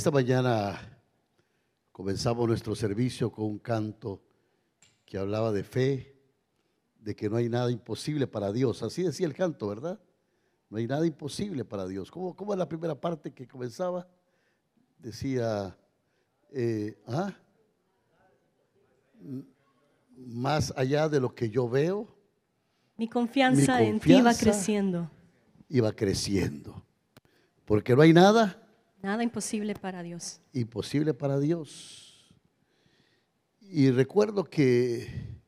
Esta mañana comenzamos nuestro servicio con un canto que hablaba de fe, de que no hay nada imposible para Dios. Así decía el canto, ¿verdad? No hay nada imposible para Dios. ¿Cómo, cómo es la primera parte que comenzaba? Decía, eh, ¿ah? más allá de lo que yo veo. Mi confianza, en ti va creciendo. Iba creciendo. Porque no hay nada. Nada imposible para Dios. Imposible para Dios. Y recuerdo que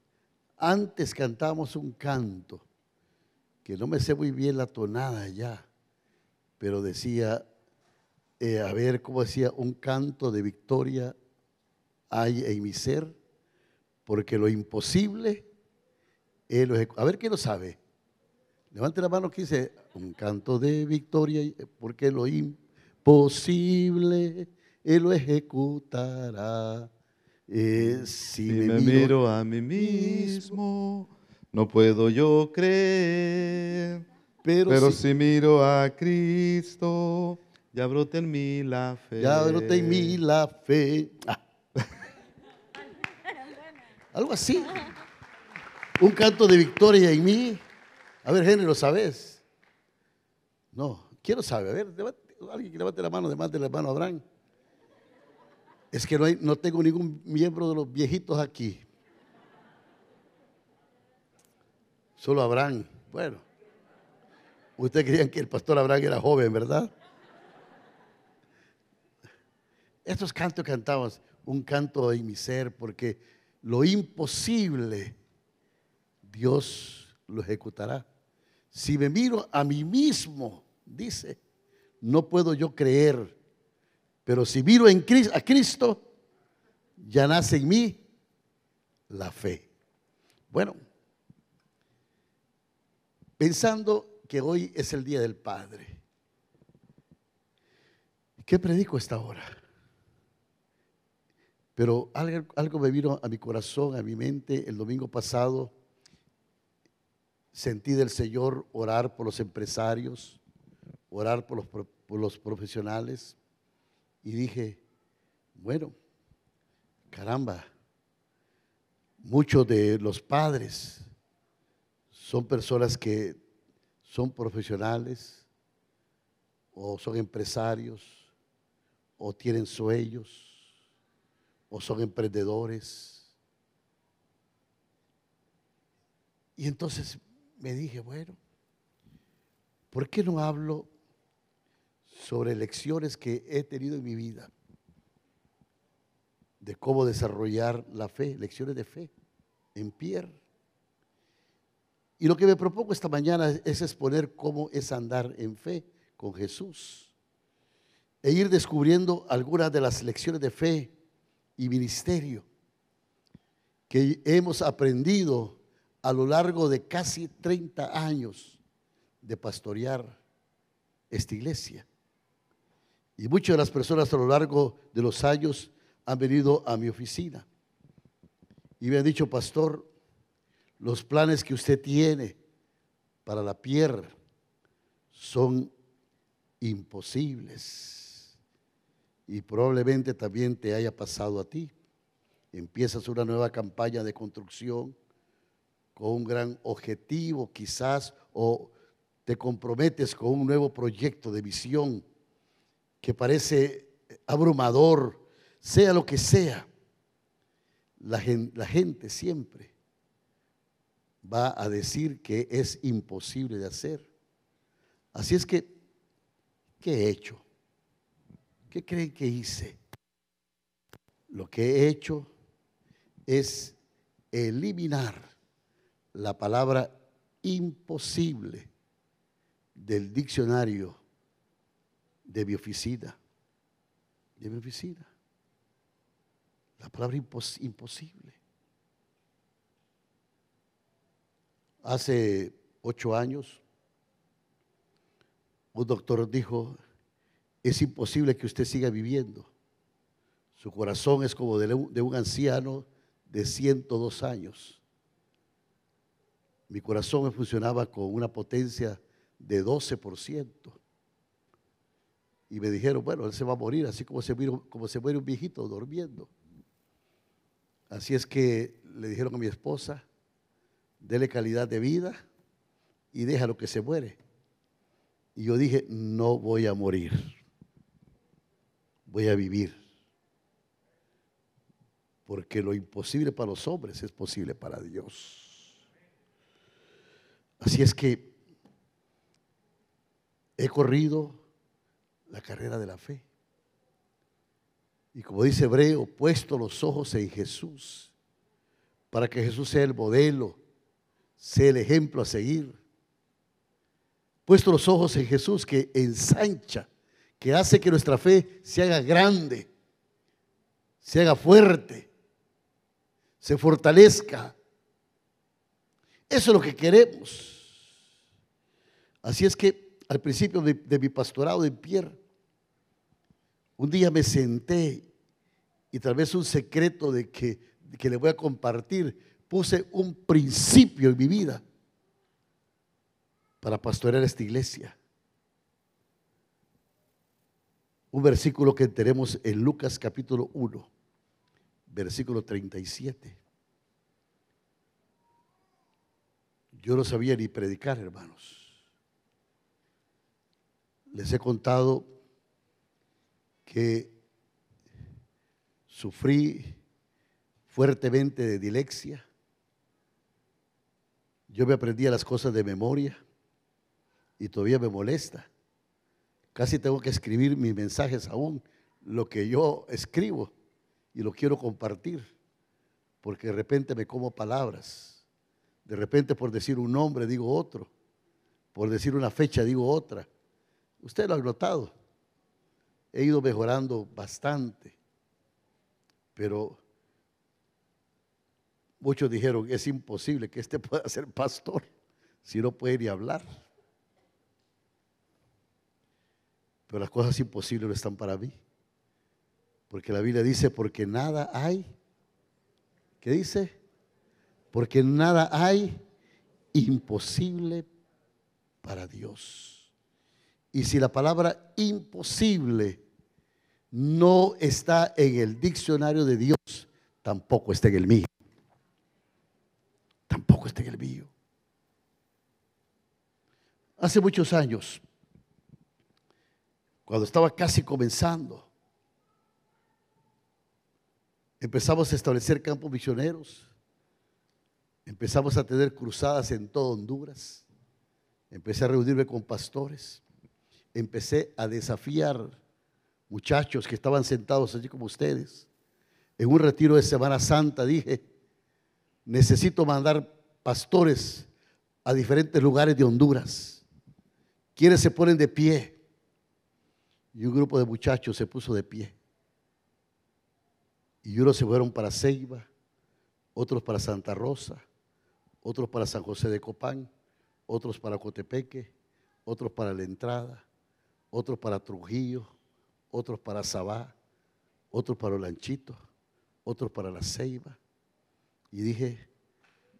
antes cantábamos un canto, que no me sé muy bien la tonada ya, pero decía, eh, a ver cómo decía, un canto de victoria hay en mi ser porque lo imposible, Él lo A ver, ¿quién lo sabe? Levante la mano que dice, un canto de victoria, porque lo imposible, Él lo ejecutará. Eh, si, me, miro, a mí mismo, no puedo yo creer. Pero, si, miro a Cristo, ya brota en mí la fe. Ya brota en mí la fe. Ah. Algo así. Un canto de victoria en mí. A ver, Henry, ¿lo sabes? No, quiero saber. A ver, alguien que levante la mano, además de la mano Abraham. Es que no, hay, no tengo ningún miembro de los viejitos aquí. Solo Abraham. Bueno, ustedes creían que el pastor Abraham era joven, ¿verdad? Estos cantos cantamos, un canto en mi ser, porque lo imposible, Dios lo ejecutará. Si me miro a mí mismo, dice, no puedo yo creer, pero si miro en a Cristo, ya nace en mí la fe. Bueno, pensando que hoy es el Día del Padre, ¿qué predico esta hora? Pero algo, me vino a mi corazón, a mi mente el domingo pasado. Sentí del Señor orar por los empresarios, orar por los, por los profesionales. Y dije, bueno, caramba, muchos de los padres son personas que son profesionales o son empresarios o tienen sueños o son emprendedores. Y entonces me dije, bueno, ¿por qué no hablo sobre lecciones que he tenido en mi vida? De cómo desarrollar la fe, lecciones de fe en Pierre. Y lo que me propongo esta mañana es exponer cómo es andar en fe con Jesús e ir descubriendo algunas de las lecciones de fe y ministerio que hemos aprendido a lo largo de casi 30 años de pastorear esta iglesia. Y muchas de las personas a lo largo de los años han venido a mi oficina y me han dicho, pastor, los planes que usted tiene para la pierna son imposibles y probablemente también te haya pasado a ti. Empiezas una nueva campaña de construcción con un gran objetivo quizás o te comprometes con un nuevo proyecto de visión que parece abrumador, sea lo que sea, la gente, siempre va a decir que es imposible de hacer. Así es que, ¿qué he hecho? ¿Qué creen que hice? Lo que he hecho es eliminar la palabra imposible del diccionario de mi oficina. De mi oficina. La palabra imposible. Hace ocho años, un doctor dijo, es imposible que usted siga viviendo. Su corazón es como de un, anciano de 102 años. Mi corazón funcionaba con una potencia de 12%. Y me dijeron, bueno, él se va a morir, así como se, como se muere un viejito durmiendo. Así es que le dijeron a mi esposa, dele calidad de vida y déjalo que se muere. Y yo dije, no voy a morir, voy a vivir. Porque lo imposible para los hombres es posible para Dios. Así es que he corrido la carrera de la fe. Y como dice Hebreo, puesto los ojos en Jesús, para que Jesús sea el modelo, sea el ejemplo a seguir. Puesto los ojos en Jesús que ensancha, que hace que nuestra fe se haga grande, se haga fuerte, se fortalezca. Eso es lo que queremos. Así es que al principio de, de mi pastorado de Pierre, un día me senté y tal vez un secreto de que, que le voy a compartir, puse un principio en mi vida para pastorear esta iglesia. Un versículo que tenemos en Lucas capítulo 1, versículo 37. Yo no sabía ni predicar, hermanos. Les he contado que sufrí fuertemente de dilexia. Yo me aprendía las cosas de memoria y todavía me molesta. Casi tengo que escribir mis mensajes aún, lo que yo escribo y lo quiero compartir, porque de repente me como palabras. De repente por decir un nombre digo otro, por decir una fecha digo otra. Usted lo ha notado he ido mejorando bastante, pero muchos dijeron, es imposible que este pueda ser pastor si no puede ni hablar. Pero las cosas imposibles no están para mí. Porque la Biblia dice, porque nada hay. ¿Qué dice? Porque nada hay imposible para Dios. Y si la palabra imposible no está en el diccionario de Dios, tampoco está en el mío. Tampoco está en el mío. Hace muchos años, cuando estaba casi comenzando, empezamos a establecer campos misioneros, empezamos a tener cruzadas en todo Honduras, empecé a reunirme con pastores empecé a desafiar muchachos que estaban sentados allí como ustedes. En un retiro de Semana Santa dije, necesito mandar pastores a diferentes lugares de Honduras. ¿Quiénes se ponen de pie? Y un grupo de muchachos se puso de pie. Y unos se fueron para Ceiba, otros para Santa Rosa, otros para San José de Copán, otros para Cotepeque, otros para la entrada, otros para Trujillo, otros para Sabá, otros para Olanchito, otros para La Ceiba. Y dije,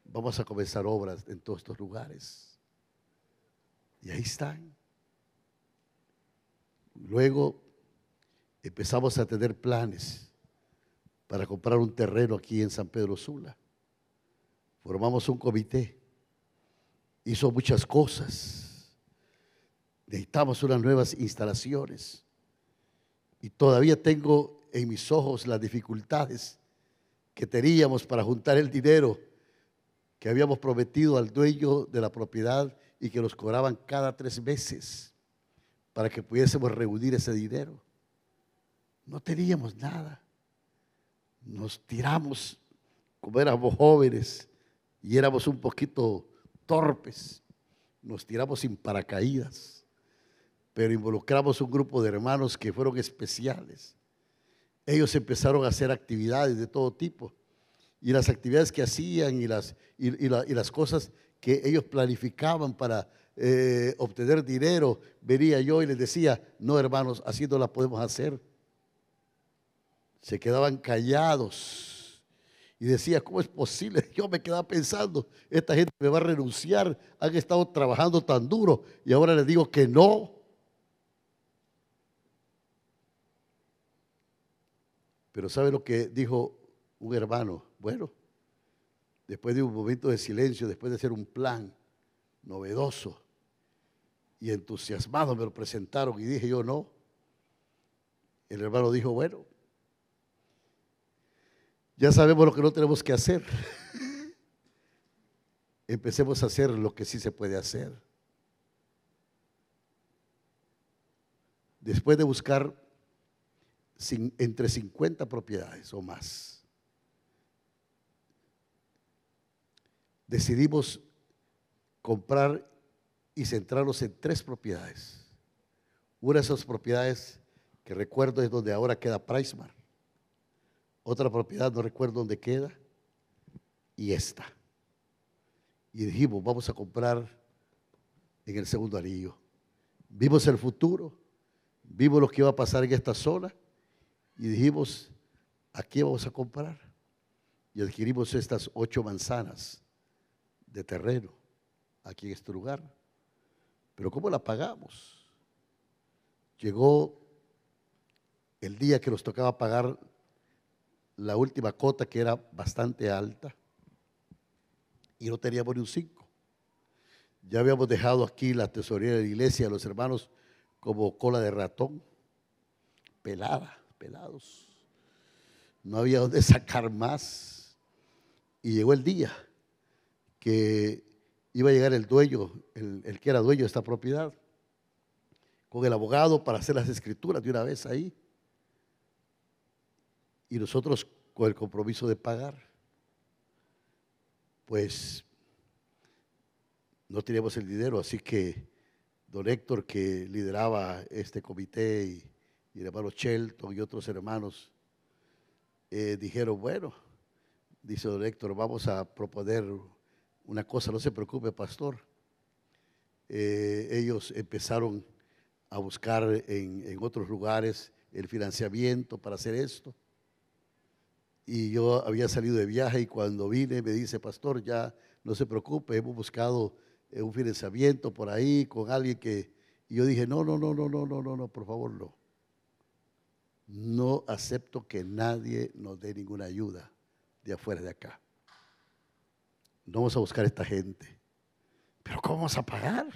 vamos a comenzar obras en todos estos lugares. Y ahí están. Luego empezamos a tener planes para comprar un terreno aquí en San Pedro Sula. Formamos un comité. Hizo muchas cosas necesitamos unas nuevas instalaciones. Y todavía tengo en mis ojos las dificultades que teníamos para juntar el dinero que habíamos prometido al dueño de la propiedad y que nos cobraban cada tres meses para que pudiésemos reunir ese dinero. No teníamos nada. Nos tiramos como éramos jóvenes y éramos un poquito torpes. Nos tiramos sin paracaídas pero involucramos un grupo de hermanos que fueron especiales. Ellos empezaron a hacer actividades de todo tipo. Y las actividades que hacían y las, y, las cosas que ellos planificaban para eh, obtener dinero, venía yo y les decía, no hermanos, así no la podemos hacer. Se quedaban callados y decía, ¿cómo es posible? Yo me quedaba pensando, esta gente me va a renunciar, han estado trabajando tan duro y ahora les digo que no. Pero ¿sabe lo que dijo un hermano? Bueno, después de un momento de silencio, después de hacer un plan novedoso y entusiasmado, me lo presentaron y dije yo no. El hermano dijo, bueno, ya sabemos lo que no tenemos que hacer. Empecemos a hacer lo que sí se puede hacer. Después de buscar entre 50 propiedades o más, decidimos comprar y centrarnos en tres propiedades. Una de esas propiedades que recuerdo es donde ahora queda Pricemar. Otra propiedad no recuerdo dónde queda. Y esta. Y dijimos, vamos a comprar en el segundo anillo. Vimos el futuro, vimos lo que iba a pasar en esta zona y dijimos, aquí vamos a comprar. Y adquirimos estas ocho manzanas de terreno aquí en este lugar. Pero ¿cómo la pagamos? Llegó el día que nos tocaba pagar la última cota que era bastante alta y no teníamos ni un cinco. Ya habíamos dejado aquí la tesorería de la iglesia, los hermanos como cola de ratón, pelada, pelados. No había dónde sacar más. Y llegó el día que iba a llegar el dueño, el, el que era dueño de esta propiedad, con el abogado para hacer las escrituras de una vez ahí y nosotros con el compromiso de pagar, pues no teníamos el dinero, así que don Héctor, que lideraba este comité, y, el hermano Shelton y otros hermanos, eh, dijeron, bueno, dice don Héctor, vamos a proponer una cosa, no se preocupe, pastor. Eh, ellos empezaron a buscar en, en otros lugares el financiamiento para hacer esto y yo había salido de viaje y cuando vine me dice, pastor, ya no se preocupe, hemos buscado eh, un financiamiento por ahí con alguien que... Y yo dije, no, no, no, no, no, no, no, no, por favor, no. No acepto que nadie nos dé ninguna ayuda de afuera de acá. No vamos a buscar a esta gente. Pero ¿cómo vamos a pagar?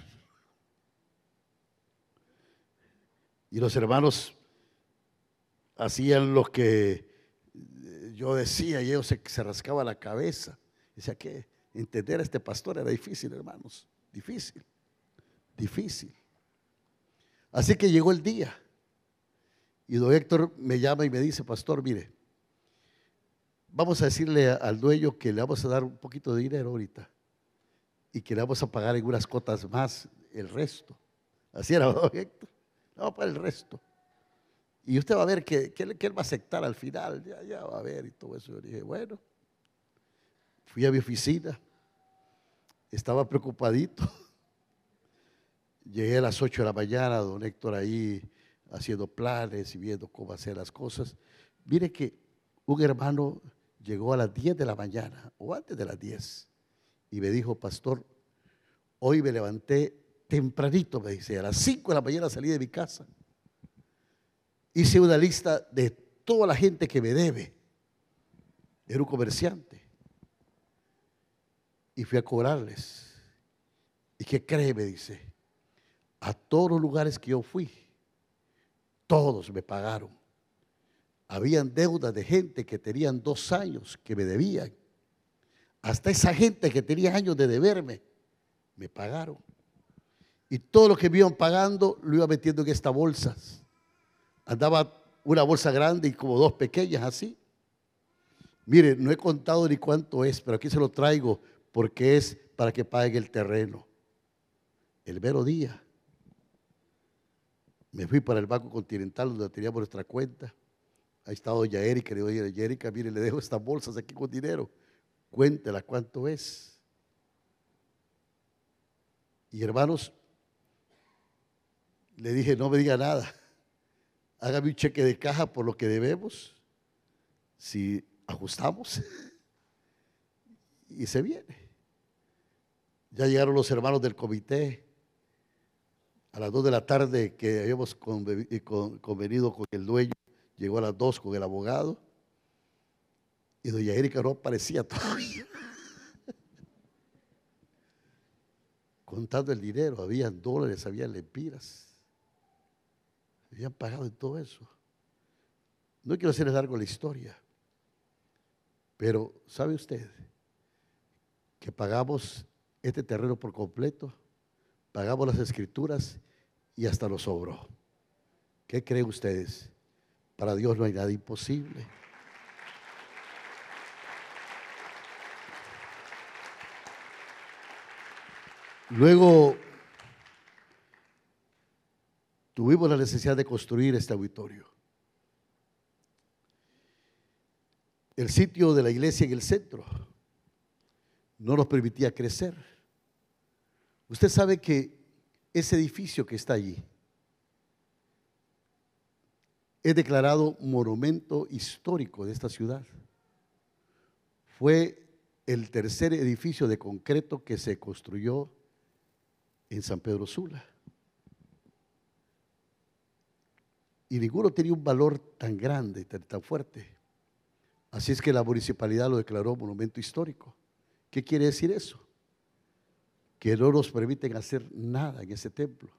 Y los hermanos hacían lo que yo decía y ellos se, se rascaba la cabeza. Decía que entender a este pastor era difícil, hermanos. Difícil. Difícil. Así que llegó el día. Y don Héctor me llama y me dice, pastor, mire, vamos a decirle al dueño que le vamos a dar un poquito de dinero ahorita y que le vamos a pagar en unas cotas más el resto. Así era don Héctor. Vamos para el resto. Y usted va a ver que, él, va a aceptar al final, ya, ya va a ver y todo eso. Yo dije, bueno, fui a mi oficina, estaba preocupadito. Llegué a las 8 de la mañana, don Héctor ahí haciendo planes y viendo cómo hacer las cosas. Mire que un hermano llegó a las 10 de la mañana o antes de las 10 y me dijo, pastor, hoy me levanté tempranito, me dice, a las 5 de la mañana salí de mi casa hice una lista de toda la gente que me debe. Era un comerciante. Y fui a cobrarles. ¿Y qué cree? Me dice. A todos los lugares que yo fui, todos me pagaron. Habían deudas de gente que tenían dos años que me debían. Hasta esa gente que tenía años de deberme, me pagaron. Y todo lo que me iban pagando lo iba metiendo en estas bolsas andaba una bolsa grande y como dos pequeñas así. Mire, no he contado ni cuánto es, pero aquí se lo traigo porque es para que paguen el terreno. El mero día. Me fui para el Banco Continental donde teníamos nuestra cuenta. Ahí estaba doña Erika, le digo, Erika, mire, le dejo estas bolsas aquí con dinero. Cuéntela cuánto es. Y hermanos, le dije, no me diga nada hágame un cheque de caja por lo que debemos, si ajustamos, y se viene. Ya llegaron los hermanos del comité a las 2 de la tarde que habíamos convenido con el dueño, llegó a las 2 con el abogado Y doña Erika no aparecía todavía. Contando el dinero, habían dólares, había lempiras. Habían pagado en todo eso. No quiero hacerles largo la historia, pero ¿sabe usted que pagamos este terreno por completo? Pagamos las escrituras y hasta lo sobró. ¿Qué creen ustedes? Para Dios no hay nada imposible. Luego tuvimos la necesidad de construir este auditorio. el sitio de la iglesia en el centro no nos permitía crecer. Usted sabe que ese edificio que está allí es declarado monumento histórico de esta ciudad. Fue el tercer edificio de concreto que se construyó en San Pedro Sula. Y ninguno tenía un valor tan grande, tan, tan fuerte. Así es que la municipalidad lo declaró monumento histórico. ¿Qué quiere decir eso? Que no nos permiten hacer nada en ese templo.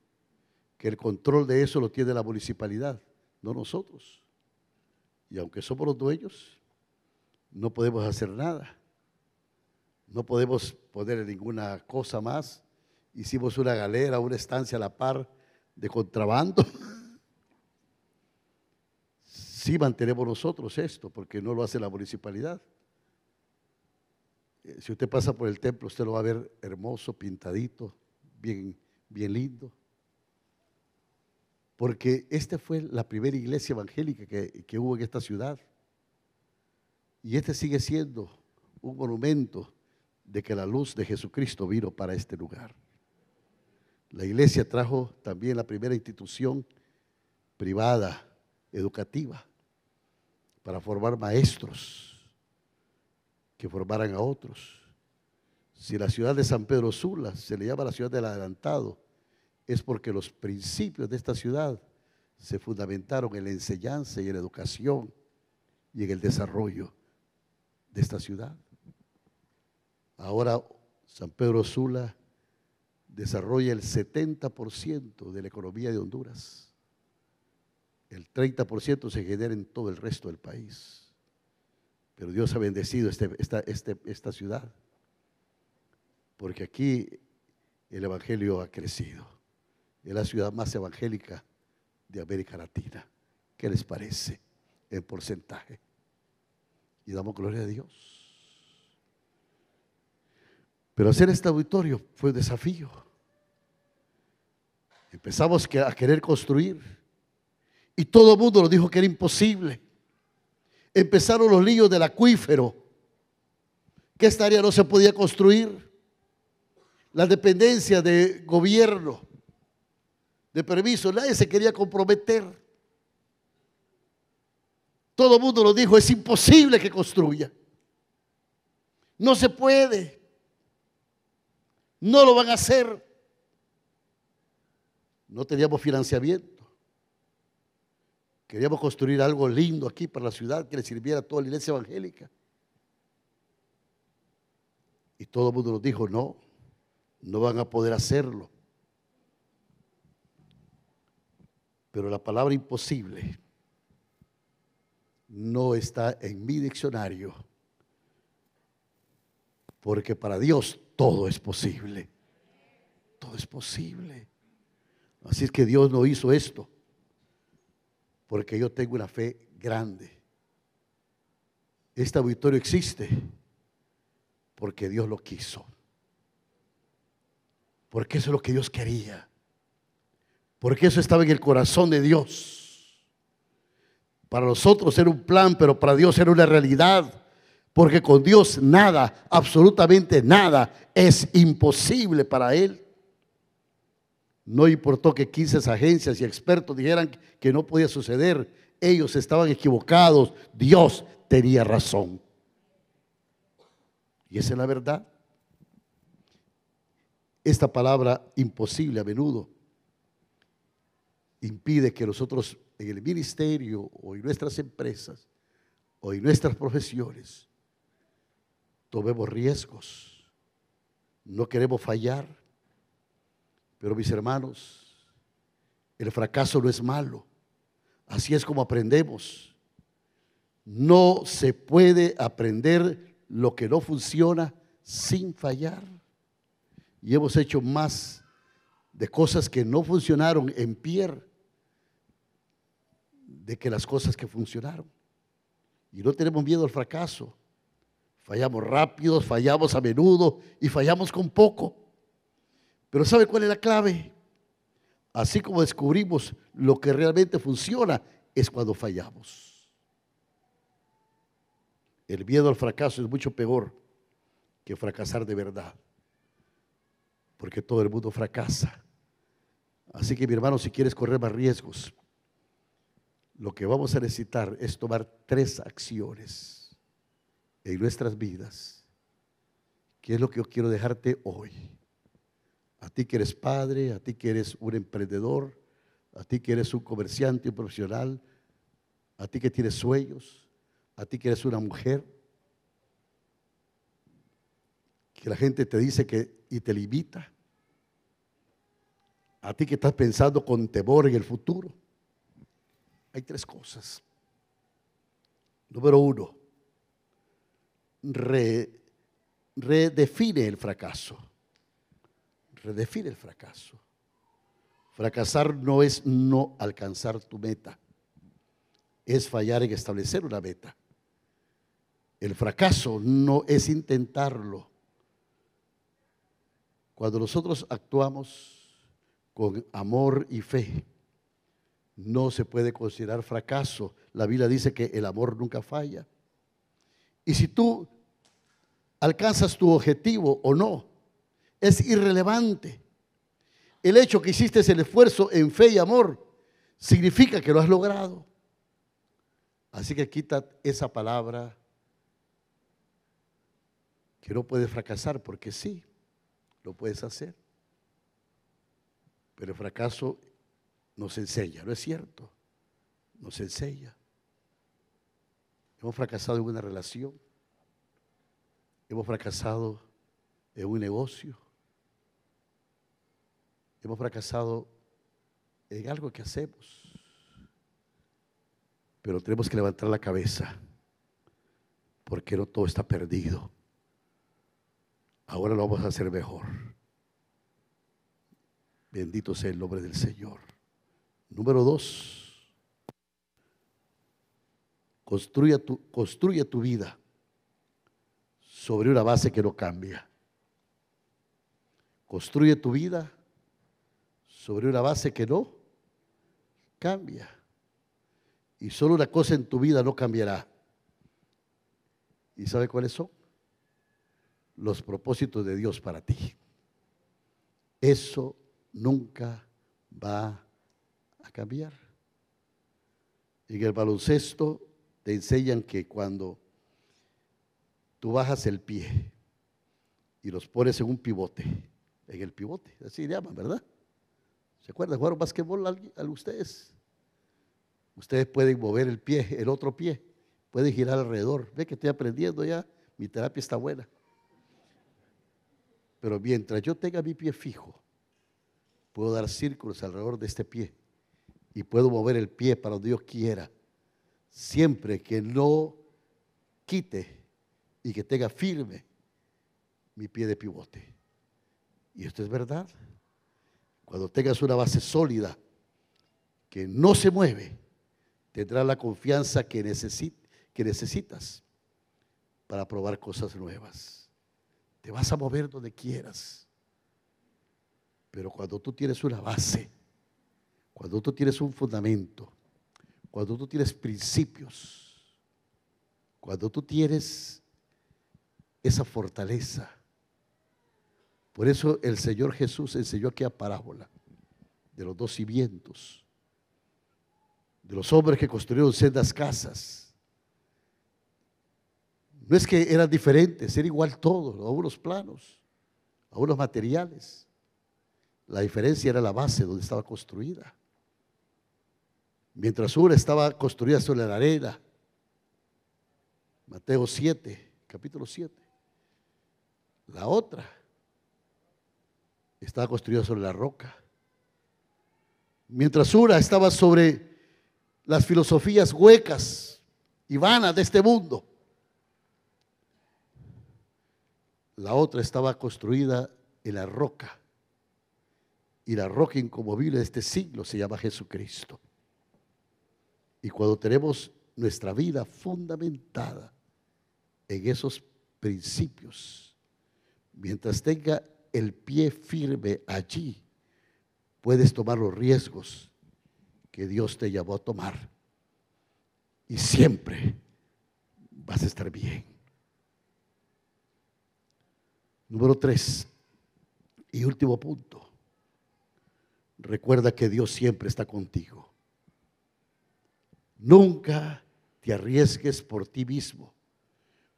Que el control de eso lo tiene la municipalidad, no nosotros. Y aunque somos los dueños, no podemos hacer nada. No podemos poner ninguna cosa más. Hicimos una galera, una estancia a la par de contrabando. Sí mantenemos nosotros esto, porque no lo hace la municipalidad. Eh, si usted pasa por el templo, usted lo va a ver hermoso, pintadito, bien, bien lindo. Porque esta fue la primera iglesia evangélica que, que hubo en esta ciudad. Y este sigue siendo un monumento de que la luz de Jesucristo vino para este lugar. La iglesia trajo también la primera institución privada, educativa, para formar maestros que formaran a otros. Si la ciudad de San Pedro Sula se le llama la ciudad del adelantado, es porque los principios de esta ciudad se fundamentaron en la enseñanza y en la educación y en el desarrollo de esta ciudad. Ahora San Pedro Sula desarrolla el 70% de la economía de Honduras el 30% se genera en todo el resto del país. Pero Dios ha bendecido este, esta, este, esta ciudad, porque aquí el Evangelio ha crecido. Es la ciudad más evangélica de América Latina. ¿Qué les parece en porcentaje? Y damos gloria a Dios. Pero hacer este auditorio fue un desafío. Empezamos a querer construir y todo el mundo nos dijo que era imposible. Empezaron los líos del acuífero, que esta área no se podía construir. La dependencia de gobierno, de permiso, nadie se quería comprometer. Todo el mundo nos dijo, es imposible que construya. No se puede. No lo van a hacer. No teníamos financiamiento. Queríamos construir algo lindo aquí para la ciudad que le sirviera a toda la iglesia evangélica. Y todo el mundo nos dijo, no, no van a poder hacerlo. Pero la palabra imposible no está en mi diccionario, porque para Dios todo es posible. Todo es posible. Así es que Dios no hizo esto porque yo tengo una fe grande. Este auditorio existe porque Dios lo quiso. Porque eso es lo que Dios quería. Porque eso estaba en el corazón de Dios. Para nosotros era un plan, pero para Dios era una realidad. Porque con Dios nada, absolutamente nada, es imposible para Él. No importó que 15 agencias y expertos dijeran que no podía suceder. Ellos estaban equivocados. Dios tenía razón. Y esa es la verdad. Esta palabra imposible a menudo impide que nosotros en el ministerio o en nuestras empresas o en nuestras profesiones tomemos riesgos, no queremos fallar, pero mis hermanos, el fracaso no es malo, así es como aprendemos. No se puede aprender lo que no funciona sin fallar. Y hemos hecho más de cosas que no funcionaron en Pierre de que las cosas que funcionaron. Y no tenemos miedo al fracaso. Fallamos rápido, fallamos a menudo y fallamos con poco. Pero ¿sabe cuál es la clave? Así como descubrimos lo que realmente funciona, es cuando fallamos. El miedo al fracaso es mucho peor que fracasar de verdad. Porque todo el mundo fracasa. Así que mi hermano, si quieres correr más riesgos, lo que vamos a necesitar es tomar tres acciones en nuestras vidas. ¿Qué es lo que yo quiero dejarte hoy? A ti que eres padre, a ti que eres un emprendedor, a ti que eres un comerciante, un profesional, a ti que tienes sueños, a ti que eres una mujer, que la gente te dice que y te limita, a ti que estás pensando con temor en el futuro hay tres cosas. Número uno, redefine el fracaso. Redefine el fracaso. Fracasar no es no alcanzar tu meta, es fallar en establecer una meta. El fracaso no es intentarlo. Cuando nosotros actuamos con amor y fe, no se puede considerar fracaso. La Biblia dice que el amor nunca falla. Y si tú alcanzas tu objetivo o no, es irrelevante. El hecho que hiciste el esfuerzo en fe y amor significa que lo has logrado. Así que quita esa palabra que no puedes fracasar, porque sí, lo puedes hacer. Pero el fracaso nos enseña, ¿no es cierto? Nos enseña. Hemos fracasado en una relación, hemos fracasado en un negocio, hemos fracasado en algo que hacemos, pero tenemos que levantar la cabeza, porque no todo está perdido. Ahora lo vamos a hacer mejor. Bendito sea el nombre del Señor. Número dos, construye tu, construye tu vida sobre una base que no cambia. Construye tu vida sobre una base que no cambia. Y solo una cosa en tu vida no cambiará. ¿Y sabe cuáles son? Los propósitos de Dios para ti. Eso nunca va a cambiar. En el baloncesto te enseñan que cuando tú bajas el pie y los pones en un pivote, en el pivote, así llaman, ¿verdad? ¿Se acuerdan? ¿Jugaron basquetbol a ustedes? Ustedes pueden mover el pie, el otro pie, pueden girar alrededor. Ve que estoy aprendiendo ya, mi terapia está buena. Pero mientras yo tenga mi pie fijo, puedo dar círculos alrededor de este pie y puedo mover el pie para donde Dios quiera, siempre que no quite y que tenga firme mi pie de pivote. Y esto es verdad. Cuando tengas una base sólida que no se mueve, tendrás la confianza que, que necesitas para probar cosas nuevas. Te vas a mover donde quieras. Pero cuando tú tienes una base, cuando tú tienes un fundamento, cuando tú tienes principios, cuando tú tienes esa fortaleza. Por eso el Señor Jesús enseñó aquella parábola de los dos cimientos, de los hombres que construyeron sendas casas. No es que eran diferentes, era igual todo, a unos planos, a unos materiales. La diferencia era la base donde estaba construida. Mientras una estaba construida sobre la arena, Mateo 7, capítulo 7, La otra estaba construida sobre la roca. Mientras una estaba sobre las filosofías huecas y vanas de este mundo. La otra estaba construida en la roca. Y la roca incomovible de este siglo se llama Jesucristo. Y cuando tenemos nuestra vida fundamentada en esos principios, mientras tenga el pie firme allí, puedes tomar los riesgos que Dios te llamó a tomar. Y siempre vas a estar bien. Número tres y último punto. Recuerda que Dios siempre está contigo. Nunca te arriesgues por ti mismo.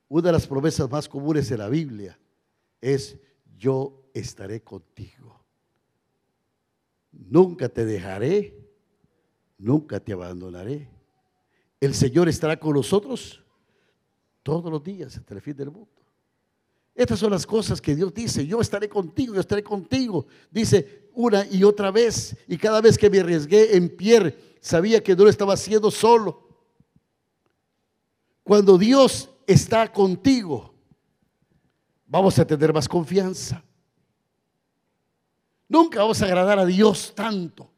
Una de las promesas más comunes de la Biblia es yo estaré contigo. Nunca te dejaré, nunca te abandonaré. El Señor estará con nosotros todos los días hasta el fin del mundo. Estas son las cosas que Dios dice, yo estaré contigo, yo estaré contigo. Dice una y otra vez, y cada vez que me arriesgué en pie, sabía que no lo estaba haciendo solo. Cuando Dios está contigo, vamos a tener más confianza. Nunca vamos a agradar a Dios tanto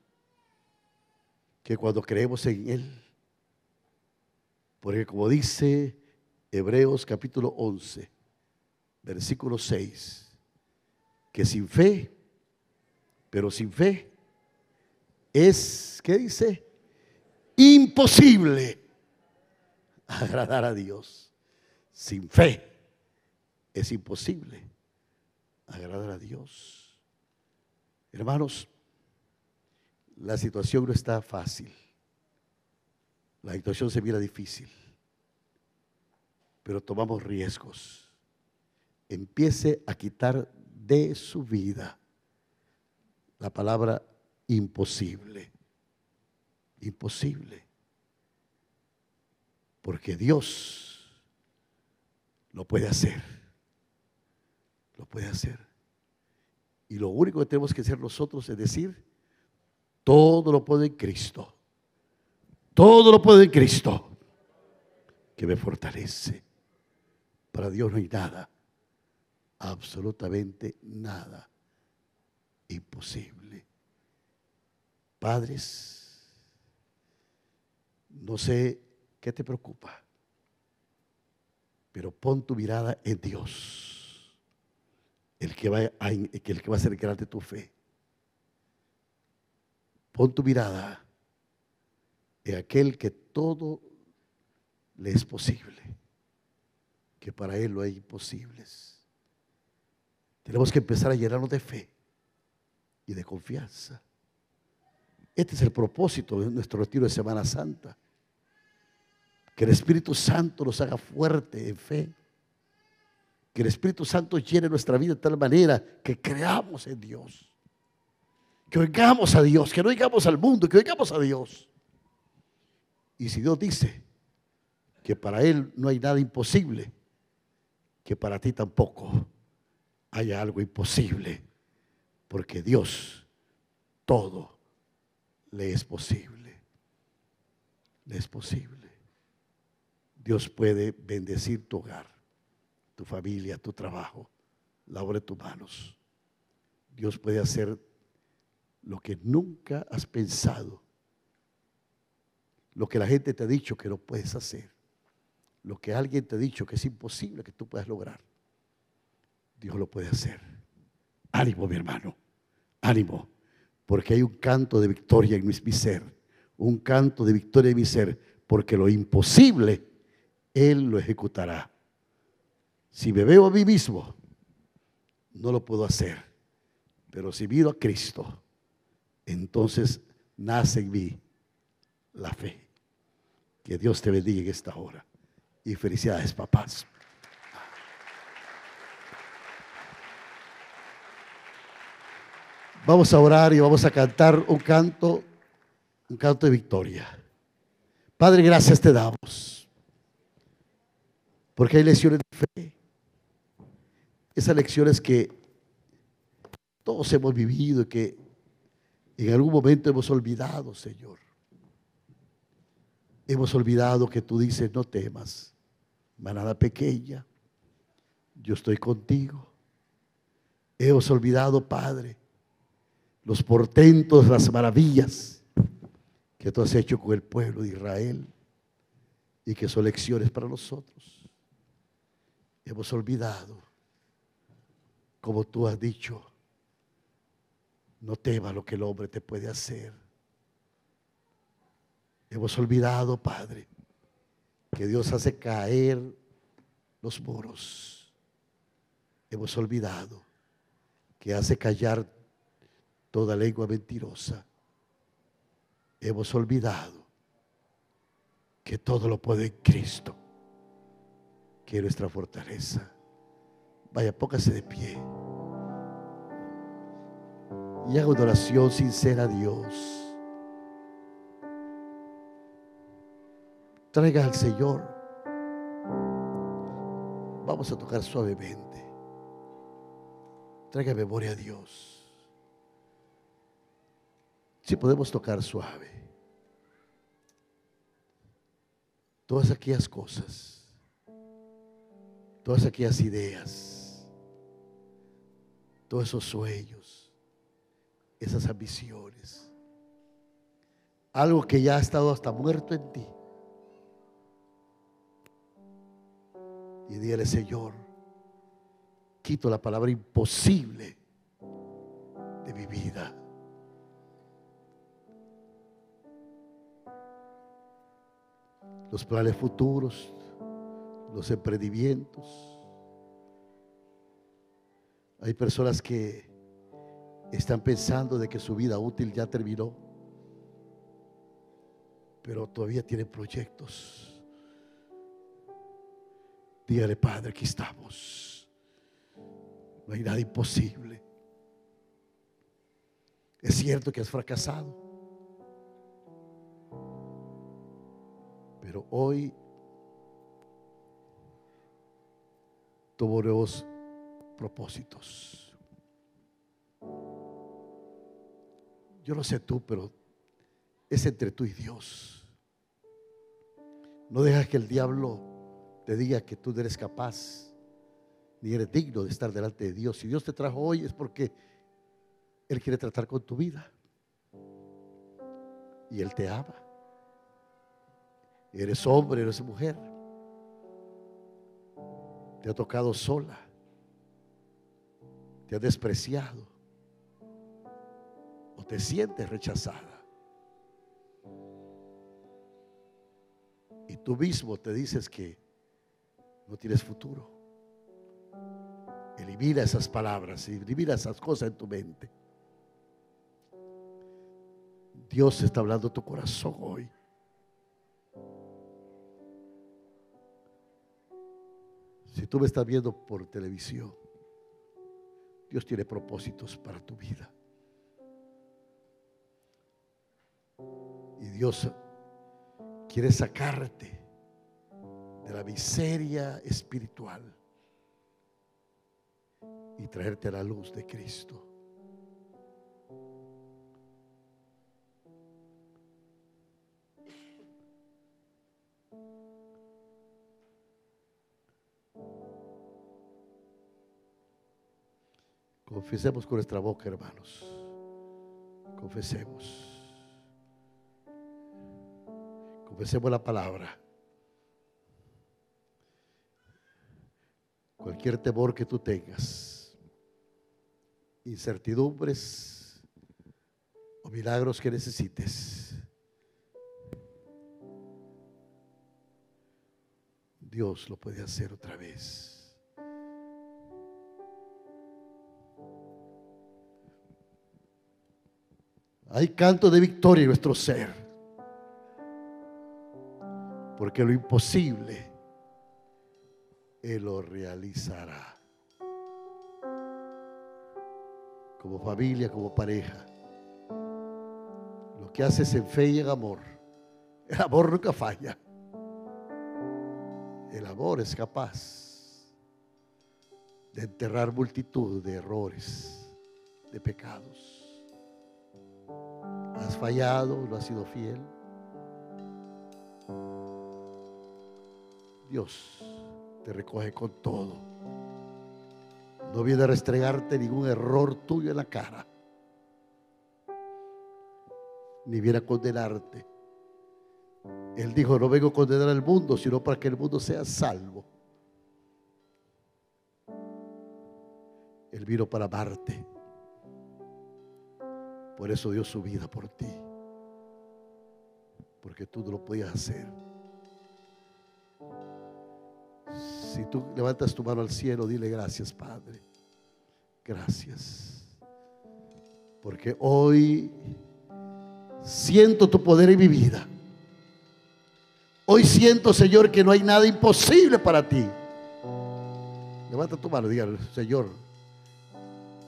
que cuando creemos en Él. Porque como dice Hebreos capítulo 11, versículo 6, que sin fe, pero sin fe, es, ¿qué dice? Imposible agradar a Dios. Sin fe es imposible agradar a Dios. Hermanos, la situación no está fácil. La situación se mira difícil. Pero tomamos riesgos. Empiece a quitar de su vida la palabra imposible. Imposible. Porque Dios lo puede hacer. Lo puede hacer. Y lo único que tenemos que hacer nosotros es decir, todo lo puedo en Cristo. Todo lo puedo en Cristo que me fortalece. Para Dios no hay nada, absolutamente nada imposible. Padres, no sé qué te preocupa, pero pon tu mirada en Dios el que va a, el que va a hacer grande tu fe. Pon tu mirada en aquel que todo le es posible, que para él no hay imposibles. Tenemos que empezar a llenarnos de fe y de confianza. Este es el propósito de nuestro retiro de Semana Santa. Que el Espíritu Santo nos haga fuerte en fe que el Espíritu Santo llene nuestra vida de tal manera que creamos en Dios. Que oigamos a Dios, que no oigamos al mundo, que oigamos a Dios. Y si Dios dice que para Él no hay nada imposible, que para ti tampoco haya algo imposible, porque Dios todo le es posible. Le es posible. Dios puede bendecir tu hogar tu familia, tu trabajo, la obra de tus manos. Dios puede hacer lo que nunca has pensado, lo que la gente te ha dicho que no puedes hacer, lo que alguien te ha dicho que es imposible que tú puedas lograr. Dios lo puede hacer. Ánimo, mi hermano, ánimo, porque hay un canto de victoria en mi, ser, un canto de victoria en mi ser, porque lo imposible Él lo ejecutará. Si me veo a mí mismo, no lo puedo hacer. Pero si miro a Cristo, entonces nace en mí la fe. Que Dios te bendiga en esta hora. Y felicidades, papás. Vamos a orar y vamos a cantar un canto, un canto de victoria. Padre, gracias te damos. Porque hay lesiones de fe Esas lecciones que todos hemos vivido y que en algún momento hemos olvidado, Señor. Hemos olvidado que tú dices, no temas, manada pequeña, yo estoy contigo. Hemos olvidado, Padre, los portentos, las maravillas que tú has hecho con el pueblo de Israel y que son lecciones para nosotros. Hemos olvidado, como tú has dicho, no temas lo que el hombre te puede hacer. Hemos olvidado, Padre, que Dios hace caer los muros. Hemos olvidado que hace callar toda lengua mentirosa. Hemos olvidado que todo lo puede en Cristo, que es nuestra fortaleza. Vaya, póngase de pie y haga una oración sincera a Dios. Traiga al Señor. Vamos a tocar suavemente. Traiga memoria a Dios. Si podemos tocar suave. Todas aquellas cosas. Todas aquellas ideas. Todos esos sueños esas ambiciones. Algo que ya ha estado hasta muerto en ti. Y dígale, Señor, quito la palabra imposible de mi vida. Los planes futuros, los emprendimientos. Hay personas que están pensando de que su vida útil ya terminó, pero todavía tienen proyectos. Dígale, Padre, aquí estamos. No hay nada imposible. Es cierto que has fracasado, pero hoy nuevos propósitos. Yo no sé tú, pero es entre tú y Dios. No dejas que el diablo te diga que tú eres capaz ni eres digno de estar delante de Dios. Si Dios te trajo hoy es porque Él quiere tratar con tu vida. Y Él te ama. Eres hombre, eres mujer. Te ha tocado sola. Te ha despreciado te sientes rechazada. Y tú mismo te dices que no tienes futuro. Elimina esas palabras, elimina esas cosas en tu mente. Dios está hablando tu corazón hoy. Si tú me estás viendo por televisión, Dios tiene propósitos para tu vida. Y Dios quiere sacarte de la miseria espiritual y traerte a la luz de Cristo. Confesemos con nuestra boca, hermanos. Confesemos. Confesemos la palabra. Cualquier temor que tú tengas, incertidumbres o milagros que necesites, Dios lo puede hacer otra vez. Hay canto de victoria en nuestro ser. Porque lo imposible Él lo realizará. Como familia, como pareja. Lo que haces en fe y en amor. El amor nunca falla. El amor es capaz de enterrar multitud de errores, de pecados. Has fallado, no has sido fiel. Dios te recoge con todo. No viene a restregarte ningún error tuyo en la cara. Ni viene a condenarte. Él dijo, no vengo a condenar al mundo, sino para que el mundo sea salvo. Él vino para amarte. Por eso dio su vida por ti. Porque tú no lo podías hacer. Si tú levantas tu mano al cielo, dile gracias, Padre. Gracias. Porque hoy siento tu poder en mi vida. Hoy siento, Señor, que no hay nada imposible para ti. Levanta tu mano y diga, Señor,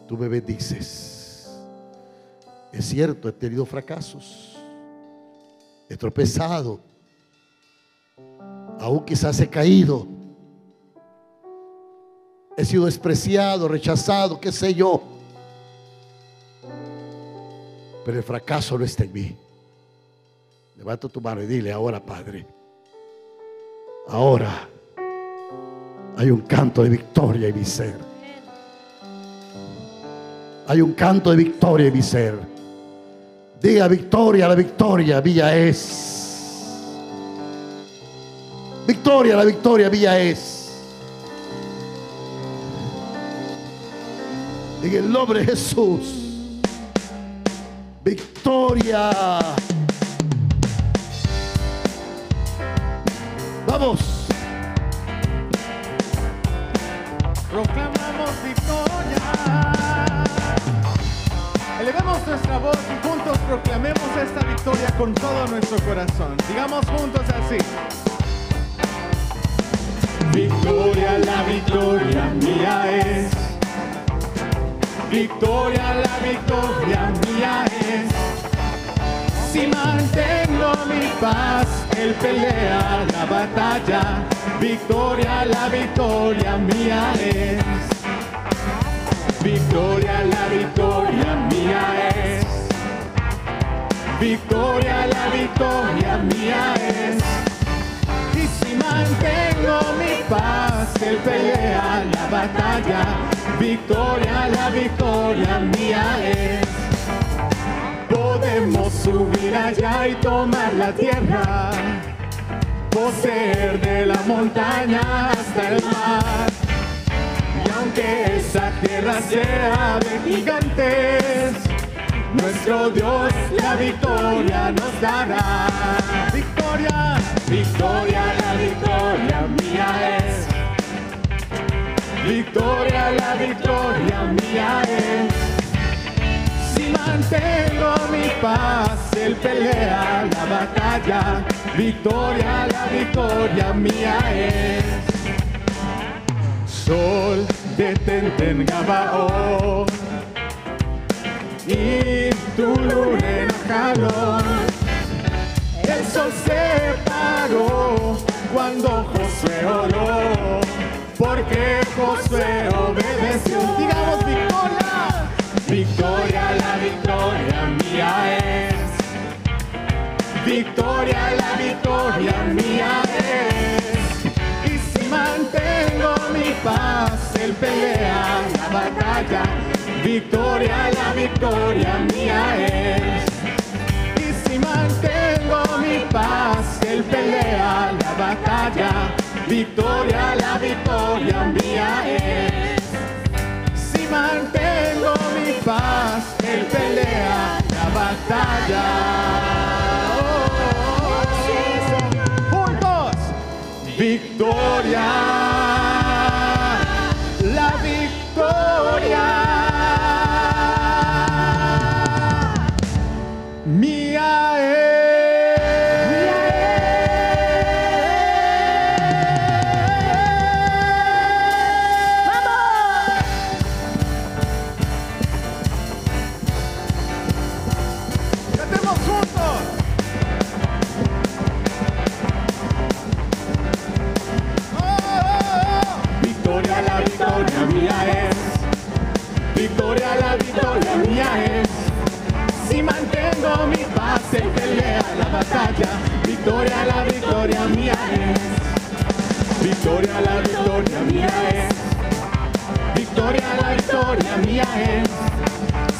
tú me bendices. Es cierto, he tenido fracasos. He tropezado. Aún quizás he caído. He sido despreciado, rechazado, qué sé yo. Pero el fracaso no está en mí. Levanta tu mano y dile ahora, Padre. Ahora hay un canto de victoria en mi ser. Hay un canto de victoria en mi ser. Diga victoria, la victoria mía es. Victoria, la victoria mía es. En el nombre de Jesús. Victoria. Vamos. Proclamamos victoria. Nuestra voz y juntos proclamemos esta victoria con todo nuestro corazón. Digamos juntos así. Victoria, la victoria mía es. Victoria, la victoria mía es. Si mantengo mi paz, él pelea la batalla. Victoria, la victoria mía es. Victoria, la victoria mía es. Victoria, la victoria mía es. Y si mantengo mi paz, él pelea la batalla. Victoria, la victoria mía es. Podemos subir allá y tomar la tierra, poseer de la montaña hasta el mar. Aunque esa tierra sea de gigantes, nuestro Dios la victoria nos dará. Victoria, victoria, la victoria mía es. Victoria, la victoria mía es. Si mantengo mi paz, él pelea la batalla. Victoria, la victoria mía es. Sol, detente en Gabaón y tu luna calor. El sol se paró cuando Josué oró, porque él pelea la batalla. Victoria, la victoria mía es. Y si mantengo mi paz, él pelea la batalla. Victoria, la victoria mía es. Si mantengo mi paz, Si mantengo mi paz, el pelea la batalla. Victoria, la victoria mía es. Victoria, la victoria mía es. Victoria, la victoria mía es.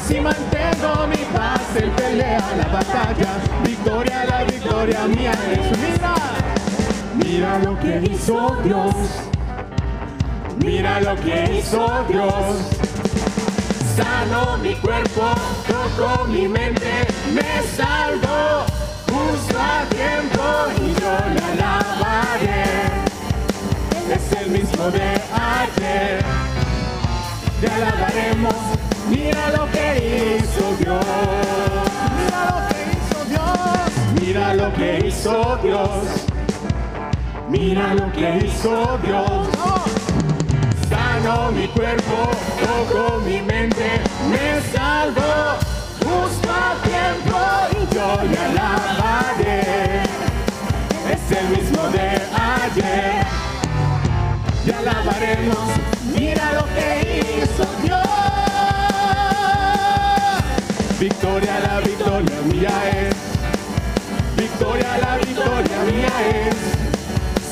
Si mantengo mi paz, el pelea la batalla. Victoria, la victoria mía es. Mira, mira lo que hizo Dios. Mira lo que hizo Dios. Sano mi cuerpo, toco mi mente, me salvo justo a tiempo y yo le alabaré. Es el mismo de ayer. Le alabaremos. Mira lo que hizo Dios. Mira lo que hizo Dios. Mira lo que hizo Dios. Mira lo que hizo Dios mi cuerpo, toco mi me salvo justo a tiempo y yo le alabaré. Es el mismo de ayer. Y alabaremos, mira lo que hizo Dios. Victoria, la victoria mía es. Victoria, la victoria mía es.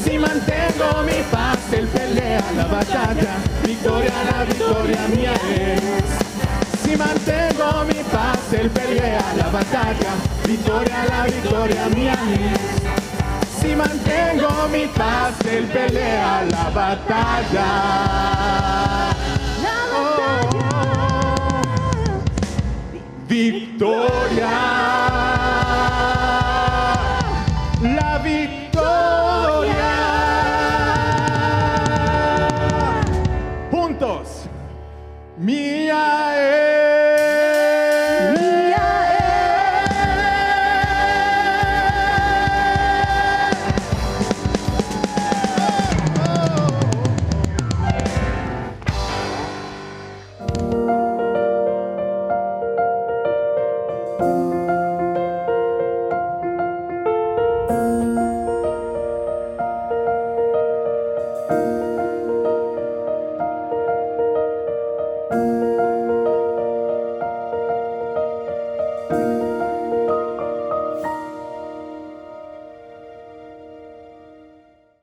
Si mantengo mi paz, la batalla victoria, la victoria mía es. Si mantengo mi paz, él pelea la batalla, victoria, la victoria mía es. Si mantengo mi paz, él pelea la batalla. Oh, victoria.